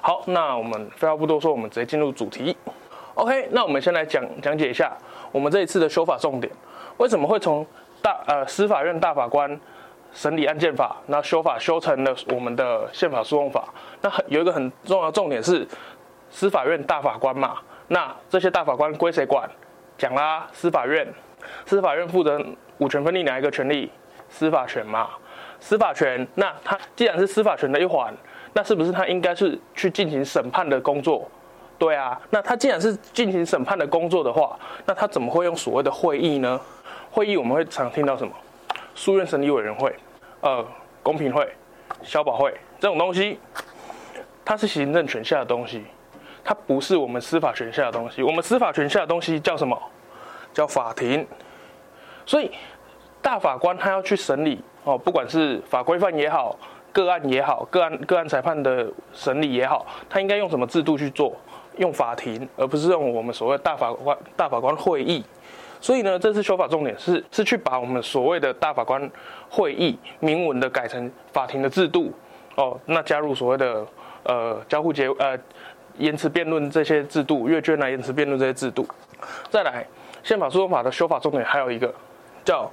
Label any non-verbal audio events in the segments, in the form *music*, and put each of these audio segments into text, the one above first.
好，那我们废话不多说，我们直接进入主题。OK，那我们先来讲讲解一下我们这一次的修法重点，为什么会从大呃司法院大法官审理案件法，那修法修成了我们的宪法诉讼法。那很有一个很重要的重点是司法院大法官嘛，那这些大法官归谁管？讲啦，司法院，司法院负责五权分立哪一个权利？司法权嘛，司法权。那他既然是司法权的一环。那是不是他应该是去进行审判的工作？对啊，那他既然是进行审判的工作的话，那他怎么会用所谓的会议呢？会议我们会常听到什么？书院审理委员会、呃，公平会、消保会这种东西，它是行政权下的东西，它不是我们司法权下的东西。我们司法权下的东西叫什么？叫法庭。所以大法官他要去审理哦，不管是法规范也好。个案也好，个案个案裁判的审理也好，他应该用什么制度去做？用法庭，而不是用我们所谓大法官大法官会议。所以呢，这次修法重点是是去把我们所谓的大法官会议明文的改成法庭的制度哦，那加入所谓的呃交互结呃延迟辩论这些制度，阅卷啊延迟辩论这些制度。再来，宪法诉讼法的修法重点还有一个叫。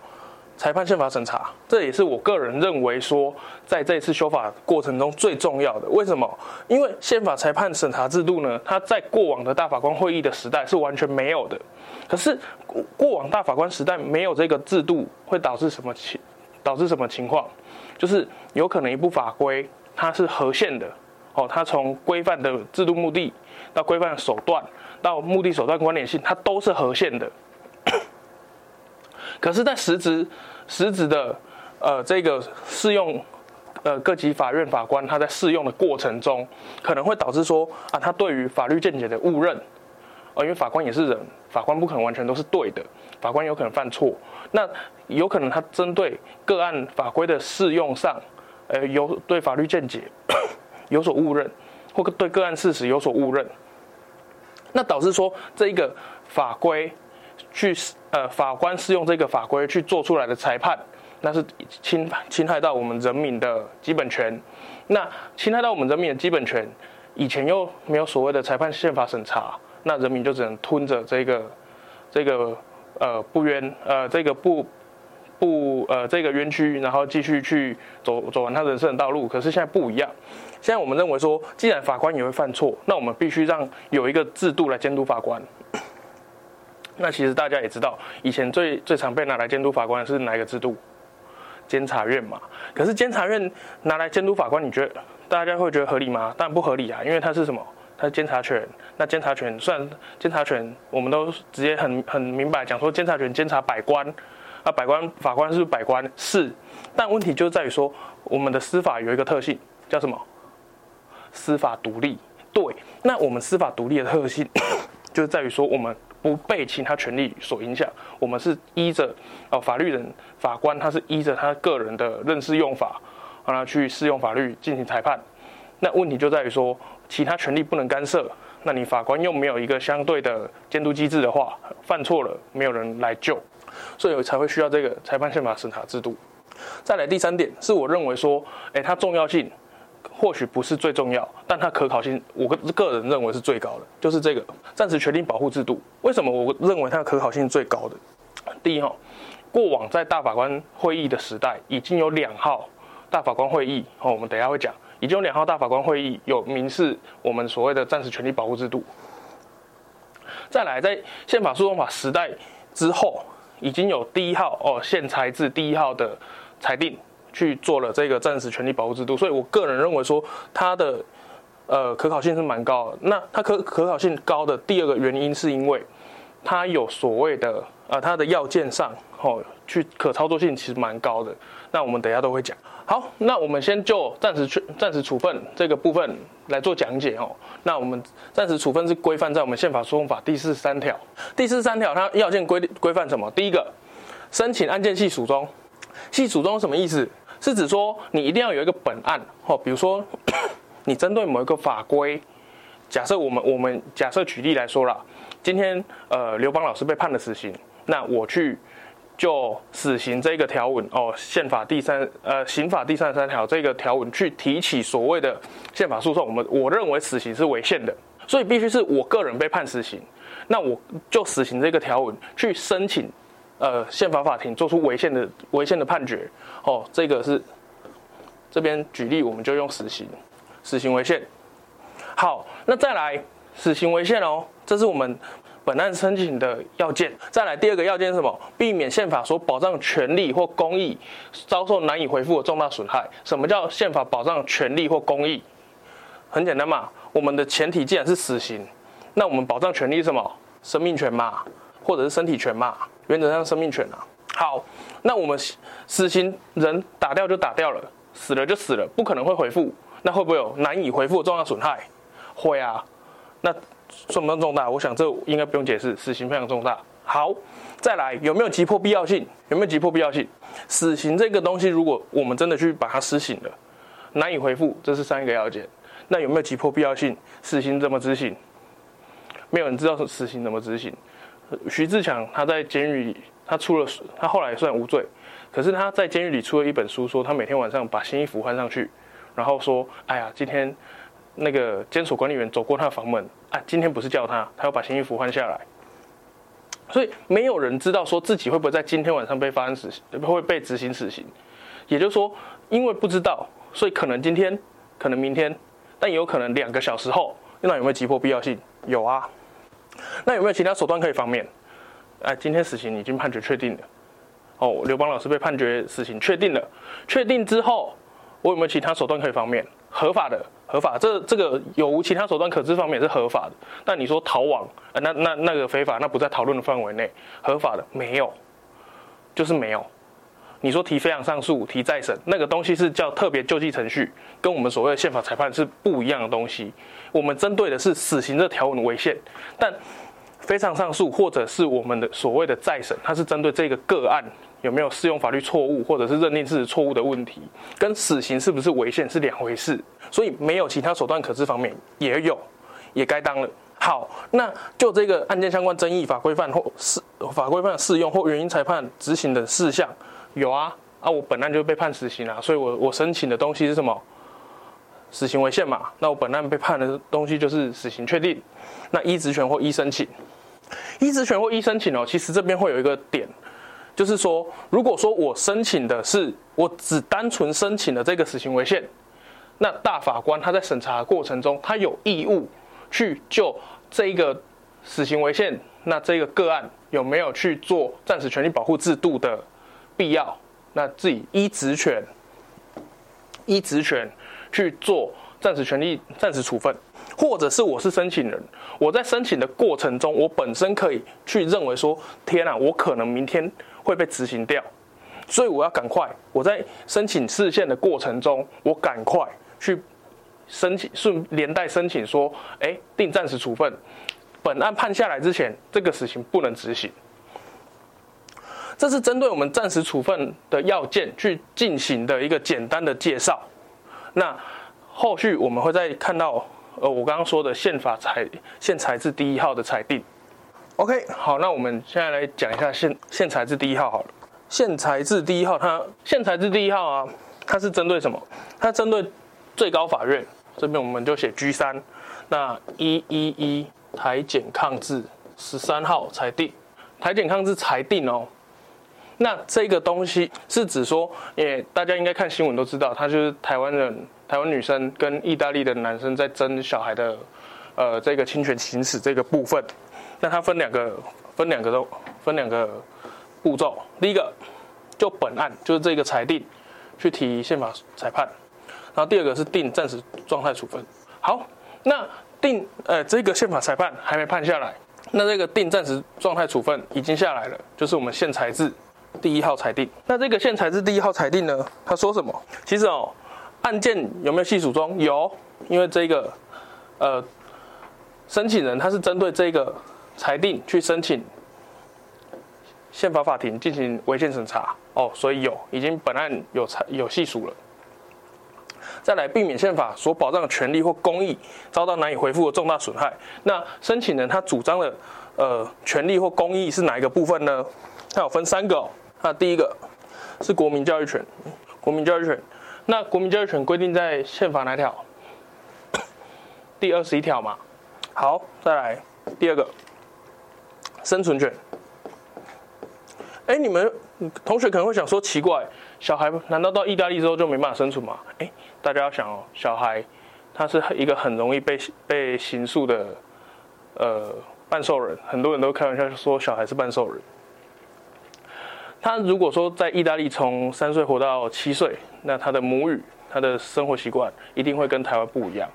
裁判宪法审查，这也是我个人认为说，在这一次修法过程中最重要的。为什么？因为宪法裁判审查制度呢，它在过往的大法官会议的时代是完全没有的。可是过往大法官时代没有这个制度，会导致什么情？导致什么情况？就是有可能一部法规它是合宪的哦，它从规范的制度目的到规范的手段到目的手段关联性，它都是合宪的。*coughs* 可是，在实质、实质的，呃，这个适用，呃，各级法院法官他在适用的过程中，可能会导致说啊，他对于法律见解的误认，呃，因为法官也是人，法官不可能完全都是对的，法官有可能犯错，那有可能他针对个案法规的适用上，呃，有对法律见解 *coughs* 有所误认，或对个案事实有所误认，那导致说这一个法规。去呃，法官适用这个法规去做出来的裁判，那是侵侵害到我们人民的基本权。那侵害到我们人民的基本权，以前又没有所谓的裁判宪法审查，那人民就只能吞着这个这个呃不冤呃这个不不呃这个冤屈，然后继续去走走完他人生的道路。可是现在不一样，现在我们认为说，既然法官也会犯错，那我们必须让有一个制度来监督法官。那其实大家也知道，以前最最常被拿来监督法官的是哪一个制度？监察院嘛。可是监察院拿来监督法官，你觉得大家会觉得合理吗？当然不合理啊，因为它是什么？它是监察权。那监察权虽然监察权，我们都直接很很明白讲说，监察权监察百官，啊，百官法官是不是百官？是。但问题就在于说，我们的司法有一个特性叫什么？司法独立。对。那我们司法独立的特性，*coughs* 就是在于说我们。不被其他权利所影响，我们是依着哦法律人法官，他是依着他个人的认识用法，让他去适用法律进行裁判。那问题就在于说，其他权利不能干涉，那你法官又没有一个相对的监督机制的话，犯错了没有人来救，所以才会需要这个裁判宪法审查制度。再来第三点，是我认为说，诶，它重要性。或许不是最重要，但它可考性，我个个人认为是最高的，就是这个暂时权利保护制度。为什么我认为它可考性最高的？第一哈，过往在大法官会议的时代，已经有两号大法官会议哦，我们等下会讲，已经有两号大法官会议有明示我们所谓的暂时权利保护制度。再来，在宪法诉讼法时代之后，已经有第一号哦，宪裁制第一号的裁定。去做了这个暂时权利保护制度，所以我个人认为说它的呃可考性是蛮高的。那它可可考性高的第二个原因是因为它有所谓的呃它的要件上哦去可操作性其实蛮高的。那我们等一下都会讲。好，那我们先就暂时处暂时处分这个部分来做讲解哦。那我们暂时处分是规范在我们宪法诉讼法第四十三条。第四十三条它要件规规范什么？第一个，申请案件系属中，系属中什么意思？是指说你一定要有一个本案，哦，比如说 *coughs* 你针对某一个法规，假设我们我们假设举例来说啦，今天呃刘邦老师被判了死刑，那我去就死刑这个条文哦，宪法第三呃刑法第三十三条这个条文去提起所谓的宪法诉讼，我们我认为死刑是违宪的，所以必须是我个人被判死刑，那我就死刑这个条文去申请呃宪法法庭做出违宪的违宪的判决哦，这个是这边举例，我们就用死刑，死刑违宪。好，那再来死刑违宪哦，这是我们。本案申请的要件，再来第二个要件是什么？避免宪法所保障权利或公益遭受难以恢复的重大损害。什么叫宪法保障权利或公益？很简单嘛，我们的前提既然是死刑，那我们保障权利是什么？生命权嘛，或者是身体权嘛？原则上生命权啊。好，那我们死刑人打掉就打掉了，死了就死了，不可能会恢复。那会不会有难以恢复的重大损害？会啊，那。算不算重大？我想这应该不用解释，死刑非常重大。好，再来有没有急迫必要性？有没有急迫必要性？死刑这个东西，如果我们真的去把它施行了，难以回复，这是三个要件。那有没有急迫必要性？死刑怎么执行？没有人知道是死刑怎么执行。徐志强他在监狱里，他出了，他后来算无罪，可是他在监狱里出了一本书，说他每天晚上把新衣服换上去，然后说：“哎呀，今天。”那个监所管理员走过他的房门啊，今天不是叫他，他要把新衣服换下来。所以没有人知道说自己会不会在今天晚上被发生死刑，会被执行死刑。也就是说，因为不知道，所以可能今天，可能明天，但也有可能两个小时后。那有没有急迫必要性？有啊。那有没有其他手段可以方便？哎，今天死刑已经判决确定了。哦，刘邦老师被判决死刑确定了。确定之后，我有没有其他手段可以方便？合法的。合法，这这个有无其他手段可知方面也是合法的。但你说逃亡，呃、那那那个非法，那不在讨论的范围内。合法的没有，就是没有。你说提非常上诉、提再审，那个东西是叫特别救济程序，跟我们所谓的宪法裁判是不一样的东西。我们针对的是死刑这条文的违宪，但非常上诉或者是我们的所谓的再审，它是针对这个个案有没有适用法律错误，或者是认定事实错误的问题，跟死刑是不是违宪是两回事。所以没有其他手段可知方面也有，也该当了。好，那就这个案件相关争议法规范或适法规范适用或原因裁判执行的事项有啊啊，我本案就被判死刑了，所以我我申请的东西是什么？死刑违宪嘛？那我本案被判的东西就是死刑确定。那依职权或依申请，依职权或依申请哦，其实这边会有一个点，就是说，如果说我申请的是我只单纯申请的这个死刑违宪。那大法官他在审查过程中，他有义务去就这一个死刑违宪，那这个个案有没有去做暂时权利保护制度的必要？那自己依职权，依职权去做暂时权利暂时处分，或者是我是申请人，我在申请的过程中，我本身可以去认为说，天啊，我可能明天会被执行掉，所以我要赶快，我在申请释宪的过程中，我赶快。去申请，顺连带申请说，哎，定暂时处分。本案判下来之前，这个死刑不能执行。这是针对我们暂时处分的要件去进行的一个简单的介绍。那后续我们会再看到，呃，我刚刚说的宪法裁宪裁字第一号的裁定。OK，好，那我们现在来讲一下宪宪裁字第一号好了。宪裁字第一号，它宪裁字第一号啊，它是针对什么？它针对。最高法院这边我们就写 G 三，那一一一台检抗制十三号裁定，台检抗制裁定哦。那这个东西是指说，也大家应该看新闻都知道，它就是台湾人，台湾女生跟意大利的男生在争小孩的，呃，这个侵权行使这个部分。那它分两个，分两个都分两个步骤。第一个就本案就是这个裁定去提宪法裁判。然后第二个是定暂时状态处分。好，那定呃这个宪法裁判还没判下来，那这个定暂时状态处分已经下来了，就是我们宪裁字第一号裁定。那这个宪裁字第一号裁定呢，他说什么？其实哦，案件有没有系属中？有，因为这个呃申请人他是针对这个裁定去申请宪法法庭进行违宪审查哦，所以有已经本案有裁有系数了。再来避免宪法所保障的权利或公益遭到难以恢复的重大损害。那申请人他主张的呃权利或公益是哪一个部分呢？它有分三个哦。那第一个是国民教育权，国民教育权。那国民教育权规定在宪法哪条？*coughs* 第二十一条嘛。好，再来第二个，生存权。哎，你们同学可能会想说，奇怪，小孩难道到意大利之后就没办法生存吗？哎，大家要想哦，小孩他是一个很容易被被刑诉的呃半兽人，很多人都开玩笑说小孩是半兽人。他如果说在意大利从三岁活到七岁，那他的母语、他的生活习惯一定会跟台湾不一样，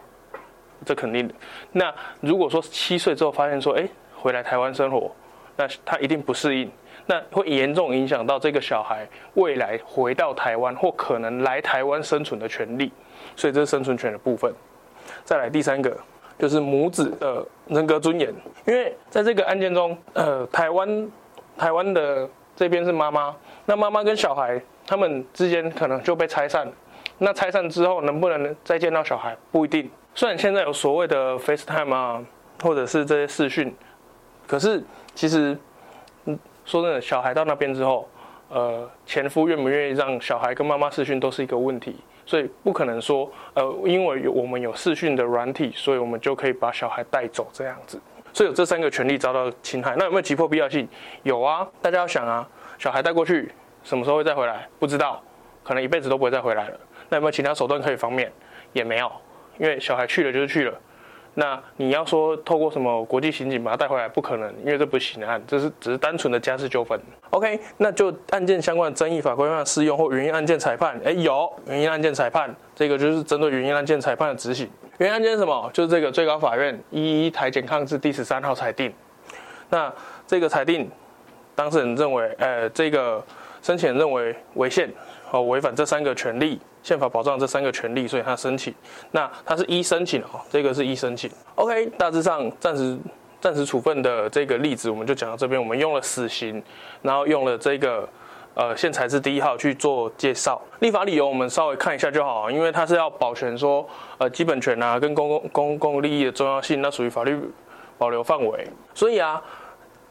这肯定的。那如果说七岁之后发现说，哎，回来台湾生活，那他一定不适应。那会严重影响到这个小孩未来回到台湾或可能来台湾生存的权利，所以这是生存权的部分。再来第三个就是母子的人格尊严，因为在这个案件中，呃，台湾台湾的这边是妈妈，那妈妈跟小孩他们之间可能就被拆散，那拆散之后能不能再见到小孩不一定。虽然现在有所谓的 FaceTime 啊，或者是这些视讯，可是其实。嗯说真的，小孩到那边之后，呃，前夫愿不愿意让小孩跟妈妈视讯都是一个问题，所以不可能说，呃，因为有我们有视讯的软体，所以我们就可以把小孩带走这样子。所以有这三个权利遭到侵害，那有没有急迫必要性？有啊，大家要想啊，小孩带过去，什么时候会再回来？不知道，可能一辈子都不会再回来了。那有没有其他手段可以方便？也没有，因为小孩去了就是去了。那你要说透过什么国际刑警把他带回来，不可能，因为这不是刑案，这是只是单纯的家事纠纷。OK，那就案件相关的争议法规范适用或原因案件裁判，哎，有原因案件裁判，这个就是针对原因案件裁判的执行。原因案件是什么？就是这个最高法院一一台检抗字第十三号裁定。那这个裁定，当事人认为，呃，这个申请人认为违宪，哦，违反这三个权利。宪法保障这三个权利，所以他申请。那他是一申请哦，这个是一申请。OK，大致上暂时暂时处分的这个例子，我们就讲到这边。我们用了死刑，然后用了这个呃宪裁字第一号去做介绍。立法理由我们稍微看一下就好，因为它是要保全说呃基本权啊跟公共公共利益的重要性，那属于法律保留范围。所以啊，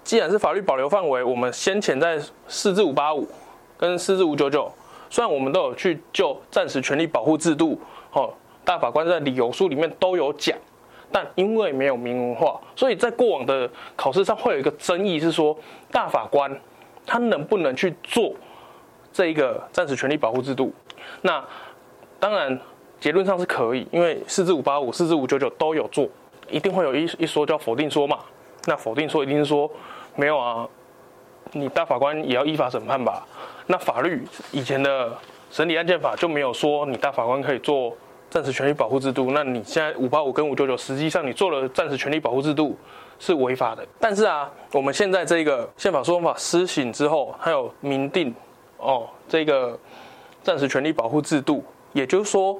既然是法律保留范围，我们先前在四至五八五跟四至五九九。虽然我们都有去就暂时权利保护制度，哦，大法官在理由书里面都有讲，但因为没有明文化，所以在过往的考试上会有一个争议是说，大法官他能不能去做这一个暂时权利保护制度？那当然结论上是可以，因为四至五八五、四至五九九都有做，一定会有一一说叫否定说嘛。那否定说一定是说没有啊，你大法官也要依法审判吧？那法律以前的审理案件法就没有说你大法官可以做暂时权利保护制度。那你现在五八五跟五九九，实际上你做了暂时权利保护制度是违法的。但是啊，我们现在这个宪法诉讼法施行之后，还有明定哦，这个暂时权利保护制度，也就是说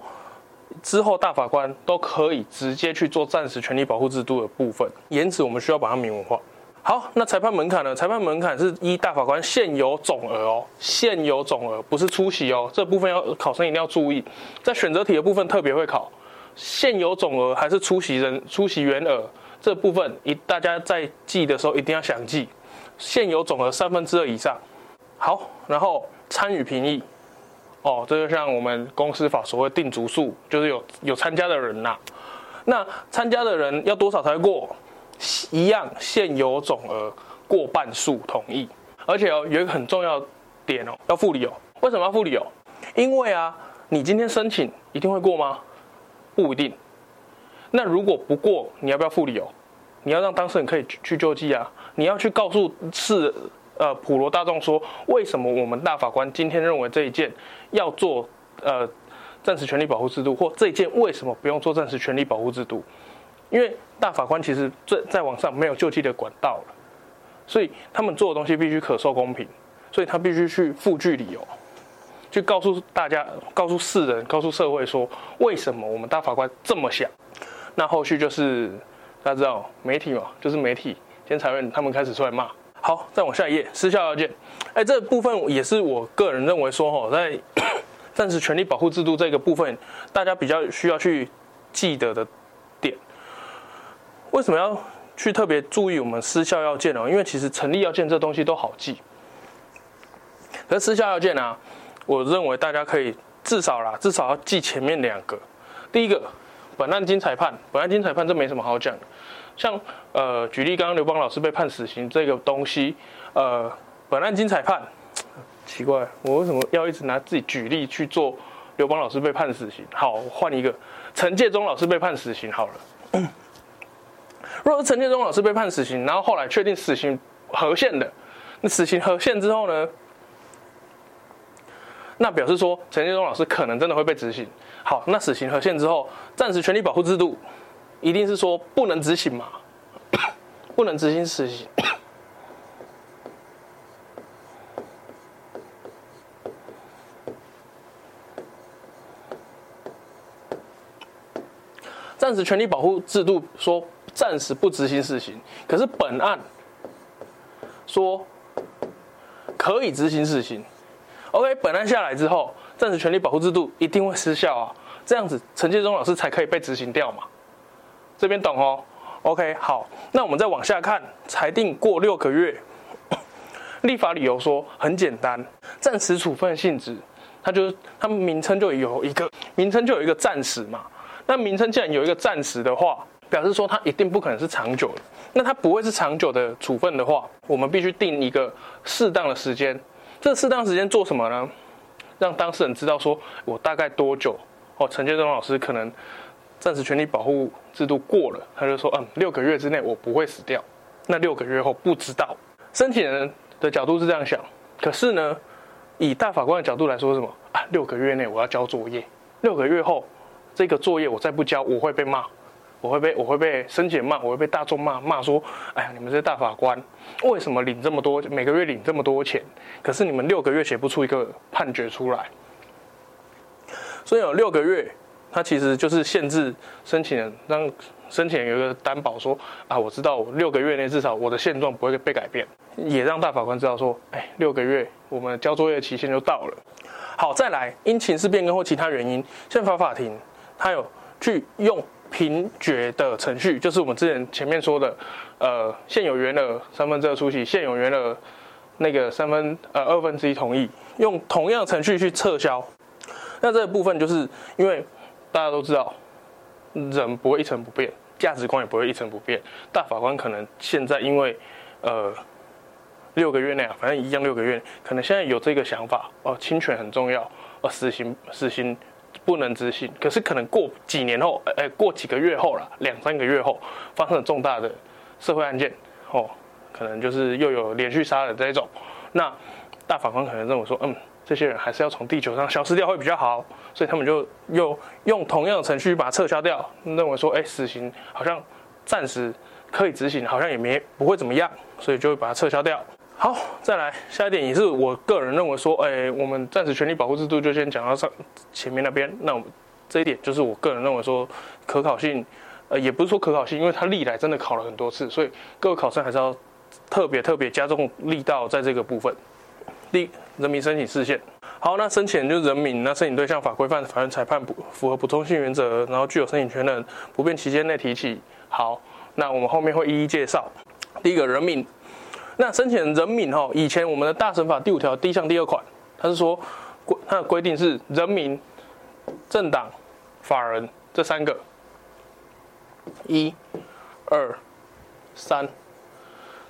之后大法官都可以直接去做暂时权利保护制度的部分。因此，我们需要把它明文化。好，那裁判门槛呢？裁判门槛是一大法官现有总额哦，现有总额不是出席哦，这部分要考生一定要注意，在选择题的部分特别会考现有总额还是出席人出席员额这部分，一大家在记的时候一定要想记，现有总额三分之二以上。好，然后参与评议哦，这就像我们公司法所谓定足数，就是有有参加的人呐、那参加的人要多少才会过？一样，现有总额过半数同意，而且哦，有一个很重要点哦，要附理由。为什么要附理由？因为啊，你今天申请一定会过吗？不一定。那如果不过，你要不要附理由？你要让当事人可以去救济啊，你要去告诉是呃普罗大众说，为什么我们大法官今天认为这一件要做呃暂时权利保护制度，或这一件为什么不用做暂时权利保护制度？因为大法官其实在在网上没有救济的管道了，所以他们做的东西必须可受公平，所以他必须去附具理由，去告诉大家、告诉世人、告诉社会说，为什么我们大法官这么想。那后续就是大家知道媒体嘛，就是媒体监察院他们开始出来骂。好，再往下一页，失效要件。哎，这部分也是我个人认为说，哈，在 *coughs* 暂时权利保护制度这个部分，大家比较需要去记得的。为什么要去特别注意我们失效要件呢？因为其实成立要件这东西都好记。可是失效要件啊，我认为大家可以至少啦，至少要记前面两个。第一个，本案经裁判，本案经裁判这没什么好讲的。像呃，举例刚刚刘邦老师被判死刑这个东西，呃，本案经裁判，奇怪，我为什么要一直拿自己举例去做？刘邦老师被判死刑，好，换一个，陈介中老师被判死刑好了。如果是陈建中老师被判死刑，然后后来确定死刑核宪的，那死刑核宪之后呢？那表示说陈建中老师可能真的会被执行。好，那死刑核宪之后，暂时权利保护制度一定是说不能执行嘛？*coughs* 不能执行死刑。暂时权利保护制度说暂时不执行死刑，可是本案说可以执行死刑。OK，本案下来之后，暂时权利保护制度一定会失效啊，这样子陈建忠老师才可以被执行掉嘛。这边懂哦？OK，好，那我们再往下看，裁定过六个月，*coughs* 立法理由说很简单，暂时处分性质，它就是它们名称就有一个名称就有一个暂时嘛。那名称既然有一个暂时的话，表示说它一定不可能是长久的。那它不会是长久的处分的话，我们必须定一个适当的时间。这适当时间做什么呢？让当事人知道说，我大概多久？哦，陈建忠老师可能暂时权利保护制度过了，他就说，嗯，六个月之内我不会死掉。那六个月后不知道。申请人的角度是这样想，可是呢，以大法官的角度来说，什么啊？六个月内我要交作业，六个月后。这个作业我再不交，我会被骂，我会被我会被申请骂，我会被大众骂骂说，哎呀，你们这些大法官为什么领这么多，每个月领这么多钱，可是你们六个月写不出一个判决出来，所以有六个月，它其实就是限制申请人，让申请人有一个担保说，啊，我知道我六个月内至少我的现状不会被改变，也让大法官知道说，哎，六个月我们交作业期限就到了。好，再来，因情势变更或其他原因，宪法法庭。他有去用评决的程序，就是我们之前前面说的，呃，现有原额三分之二出席，现有原额那个三分呃二分之一同意，用同样程序去撤销。那这个部分就是因为大家都知道，人不会一成不变，价值观也不会一成不变。大法官可能现在因为呃六个月内啊，反正一样六个月，可能现在有这个想法哦，侵权很重要，哦，死刑死刑。不能执行，可是可能过几年后，哎、过几个月后了，两三个月后发生了重大的社会案件，哦，可能就是又有连续杀人这一种，那大法官可能认为说，嗯，这些人还是要从地球上消失掉会比较好，所以他们就又用同样的程序把它撤销掉，认为说，哎、死刑好像暂时可以执行，好像也没不会怎么样，所以就会把它撤销掉。好，再来下一点也是我个人认为说，哎、我们暂时权利保护制度就先讲到上前面那边。那我这一点就是我个人认为说可考性，呃，也不是说可考性，因为它历来真的考了很多次，所以各位考生还是要特别特别加重力道在这个部分。第一，人民申请释宪。好，那申请就是人民，那申请对象法规范、法院裁判不符合补充性原则，然后具有申请权人，不变期间内提起。好，那我们后面会一一介绍。第一个人民。那申请人人民哈，以前我们的大审法第五条第一项第二款，它是说规它的规定是人民、政党、法人这三个，一、二、三，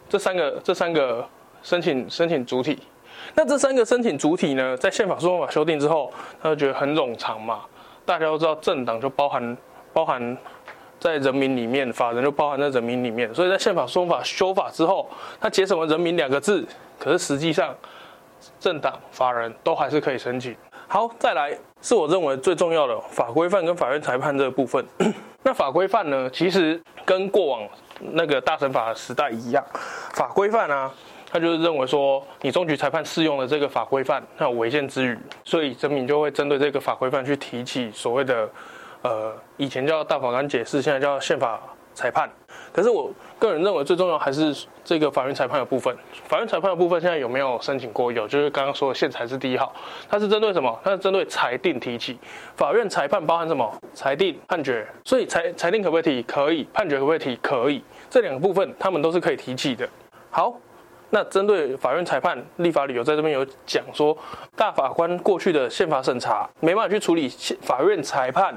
这三个这三个申请申请主体。那这三个申请主体呢，在宪法诉讼法修订之后，他就觉得很冗长嘛。大家都知道政党就包含包含。在人民里面，法人就包含在人民里面，所以在宪法诉讼法修法之后，它节省了“人民”两个字，可是实际上，政党、法人都还是可以申请。好，再来是我认为最重要的法规范跟法院裁判这个部分。*coughs* 那法规范呢，其实跟过往那个大审法的时代一样，法规范啊，他就是认为说，你终局裁判适用的这个法规范，那有违宪之余，所以人民就会针对这个法规范去提起所谓的。呃，以前叫大法官解释，现在叫宪法裁判。可是我个人认为最重要还是这个法院裁判的部分。法院裁判的部分现在有没有申请过？有，就是刚刚说的宪裁是第一号，它是针对什么？它是针对裁定提起。法院裁判包含什么？裁定、判决。所以裁裁定可不可以提？可以。判决可不可以提？可以。这两个部分他们都是可以提起的。好，那针对法院裁判，立法理由在这边有讲说，大法官过去的宪法审查没办法去处理法院裁判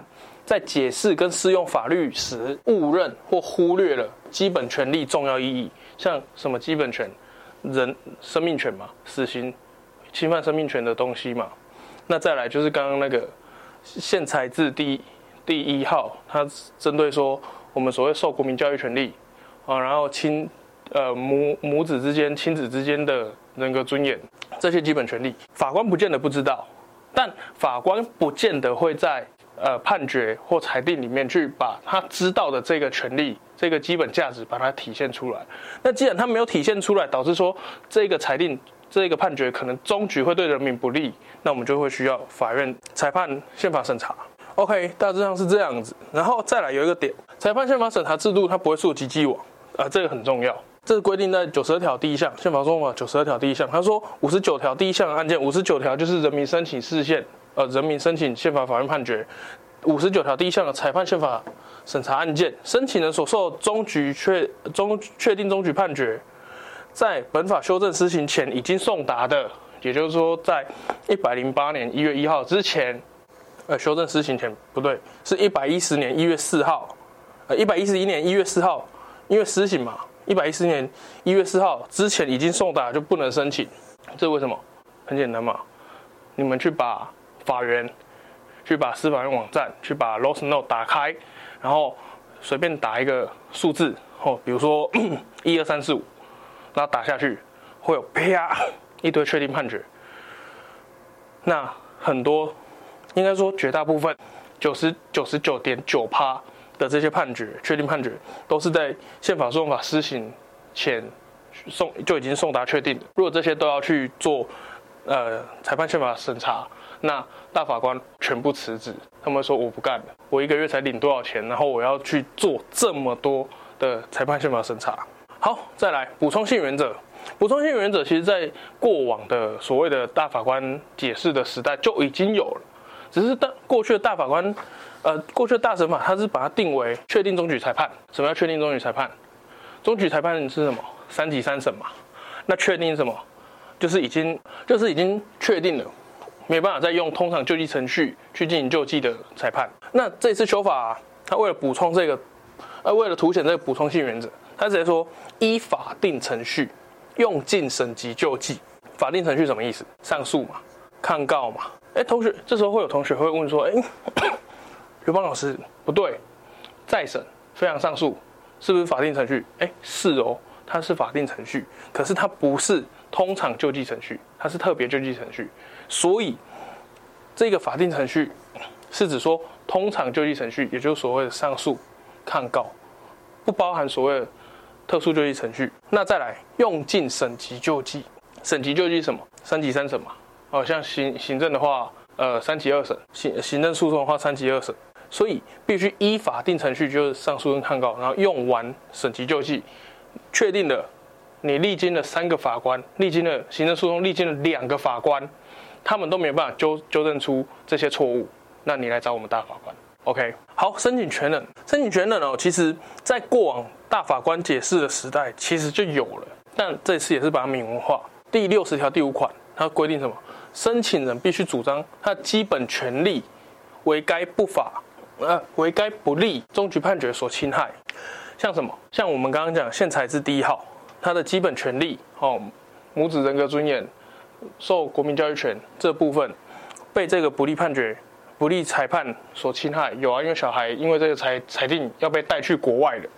在解释跟适用法律时误认或忽略了基本权利重要意义，像什么基本权、人生命权嘛，死刑侵犯生命权的东西嘛。那再来就是刚刚那个宪裁字第第一号，它针对说我们所谓受国民教育权利啊，然后亲呃母母子之间、亲子之间的人格尊严这些基本权利，法官不见得不知道，但法官不见得会在。呃，判决或裁定里面去把他知道的这个权利、这个基本价值把它体现出来。那既然他没有体现出来，导致说这个裁定、这个判决可能终局会对人民不利，那我们就会需要法院裁判宪法审查。OK，大致上是这样子。然后再来有一个点，裁判宪法审查制度它不会溯及既往啊、呃，这个很重要。这是规定在九十二条第一项宪法中法九十二条第一项，他说五十九条第一项案件，五十九条就是人民申请释宪。呃，人民申请宪法法院判决，五十九条第一项的裁判宪法审查案件，申请人所受终局确终确定终局判决，在本法修正施行前已经送达的，也就是说，在一百零八年一月一号之前，呃，修正施行前不对，是一百一十年一月四号，呃，一百一十一年一月四号，因为施行嘛，一百一十年一月四号之前已经送达就不能申请，这为什么？很简单嘛，你们去把。法院去把司法院网站去把 Lost Note 打开，然后随便打一个数字，哦，比如说 *coughs* 一二三四五，然后打下去会有啪一堆确定判决。那很多应该说绝大部分九十九十九点九趴的这些判决确定判决，都是在宪法诉讼法施行前送就已经送达确定。如果这些都要去做呃裁判宪法审查。那大法官全部辞职，他们说我不干了，我一个月才领多少钱，然后我要去做这么多的裁判宪法审查。好，再来补充性原则。补充性原则，其实在过往的所谓的大法官解释的时代就已经有了，只是大过去的大法官，呃，过去的大审法，他是把它定为确定终局裁判。什么叫确定终局裁判？终局裁判是什么？三级三审嘛。那确定什么？就是已经，就是已经确定了。没有办法再用通常救济程序去进行救济的裁判。那这次修法啊，他为了补充这个，呃，为了凸显这个补充性原则，他直接说依法定程序用尽省级救济。法定程序什么意思？上诉嘛，抗告嘛。哎，同学，这时候会有同学会问说，哎，刘邦老师不对，再审、非常上诉是不是法定程序？哎，是哦，它是法定程序，可是它不是通常救济程序，它是特别救济程序。所以，这个法定程序是指说，通常救济程序，也就是所谓的上诉、抗告，不包含所谓的特殊救济程序。那再来用尽省级救济，省级救济什么？三级三审嘛。哦，像行行政的话，呃，三级二审；行行政诉讼的话，三级二审。所以必须依法定程序，就是上诉跟抗告，然后用完省级救济，确定了你历经了三个法官，历经了行政诉讼，历经了两个法官。他们都没有办法纠纠正出这些错误，那你来找我们大法官，OK？好，申请权人，申请权人哦，其实在过往大法官解释的时代其实就有了，但这次也是把它明文化。第六十条第五款，它规定什么？申请人必须主张他基本权利为该不法，呃，为该不利终局判决所侵害。像什么？像我们刚刚讲宪裁字第一号，他的基本权利哦，母子人格尊严。受国民教育权这部分被这个不利判决、不利裁判所侵害，有啊，因为小孩因为这个裁裁定要被带去国外的，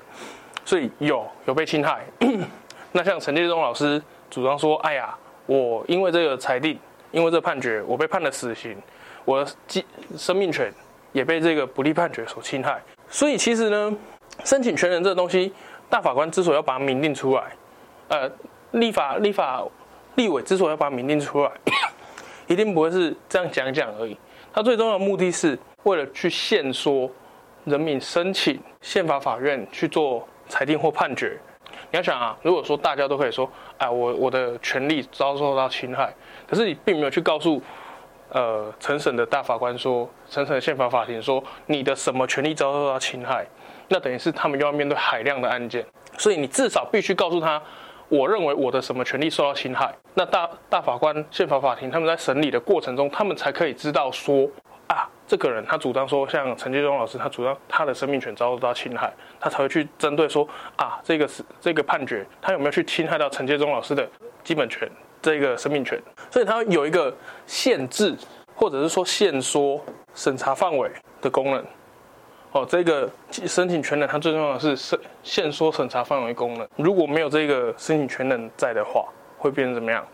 所以有有被侵害。*clears throat* 那像陈建中老师主张说：“哎呀，我因为这个裁定，因为这个判决，我被判了死刑，我的生命权也被这个不利判决所侵害。”所以其实呢，申请权人这个东西，大法官之所以要把它明定出来，呃，立法立法。立委之所以要把它明定出来，*coughs* 一定不会是这样讲讲而已。他最重要的目的是为了去限缩人民申请宪法法院去做裁定或判决。你要想啊，如果说大家都可以说，哎，我我的权利遭受到侵害，可是你并没有去告诉呃陈审的大法官说，陈审的宪法法庭说你的什么权利遭受到侵害，那等于是他们又要面对海量的案件。所以你至少必须告诉他。我认为我的什么权利受到侵害，那大大法官、宪法法庭他们在审理的过程中，他们才可以知道说啊，这个人他主张说，像陈建中老师，他主张他的生命权遭受到侵害，他才会去针对说啊，这个是这个判决，他有没有去侵害到陈建中老师的基本权，这个生命权，所以他有一个限制，或者是说限缩审查范围的功能。哦，这个申请权人，它最重要的是限限缩审查范围功能。如果没有这个申请权人在的话，会变成怎么样？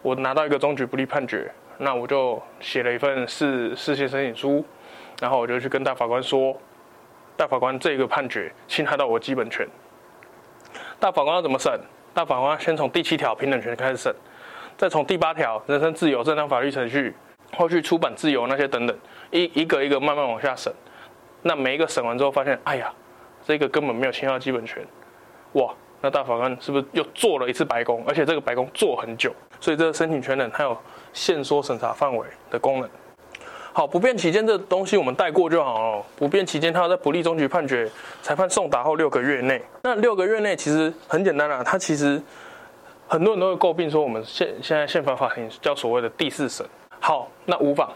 我拿到一个终局不利判决，那我就写了一份事事先申请书，然后我就去跟大法官说，大法官这个判决侵害到我基本权。大法官要怎么审？大法官先从第七条平等权开始审，再从第八条人身自由、正当法律程序、后续出版自由那些等等，一一个一个慢慢往下审。那每一个审完之后，发现，哎呀，这个根本没有侵害基本权，哇！那大法官是不是又做了一次白宫？而且这个白宫做很久，所以这个申请权人他有限缩审查范围的功能。好，不变期间这东西我们带过就好了。不变期间，他要在不利终局判决裁判送达后六个月内。那六个月内其实很简单啦，他其实很多人都会诟病说，我们现现在宪法法庭叫所谓的第四审。好，那无妨。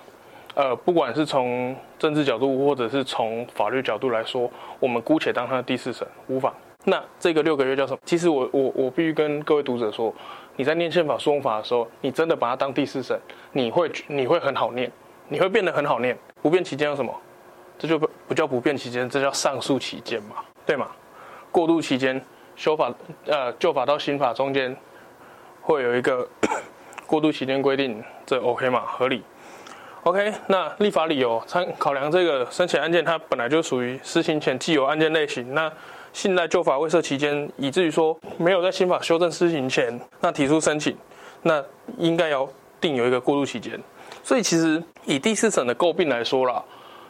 呃，不管是从政治角度，或者是从法律角度来说，我们姑且当它的第四审无妨。那这个六个月叫什么？其实我我我必须跟各位读者说，你在念宪法诉讼法的时候，你真的把它当第四审，你会你会很好念，你会变得很好念。不变期间有什么？这就不不叫不变期间，这叫上诉期间嘛，对吗？过渡期间，修法呃旧法到新法中间会有一个 *coughs* 过渡期间规定，这 OK 嘛？合理。OK，那立法理由参考量这个申请案件，它本来就属于施行前既有案件类型。那信赖旧法未设期间，以至于说没有在新法修正施行前，那提出申请，那应该要定有一个过渡期间。所以其实以第四审的诟病来说啦，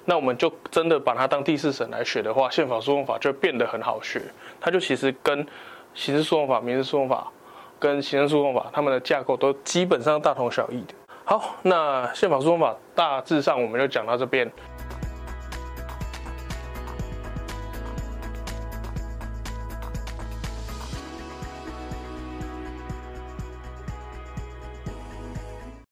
那我们就真的把它当第四审来学的话，宪法诉讼法就变得很好学。它就其实跟刑事诉讼法、民事诉讼法跟行政诉讼法它们的架构都基本上大同小异的。好，那宪法诉讼法大致上我们就讲到这边。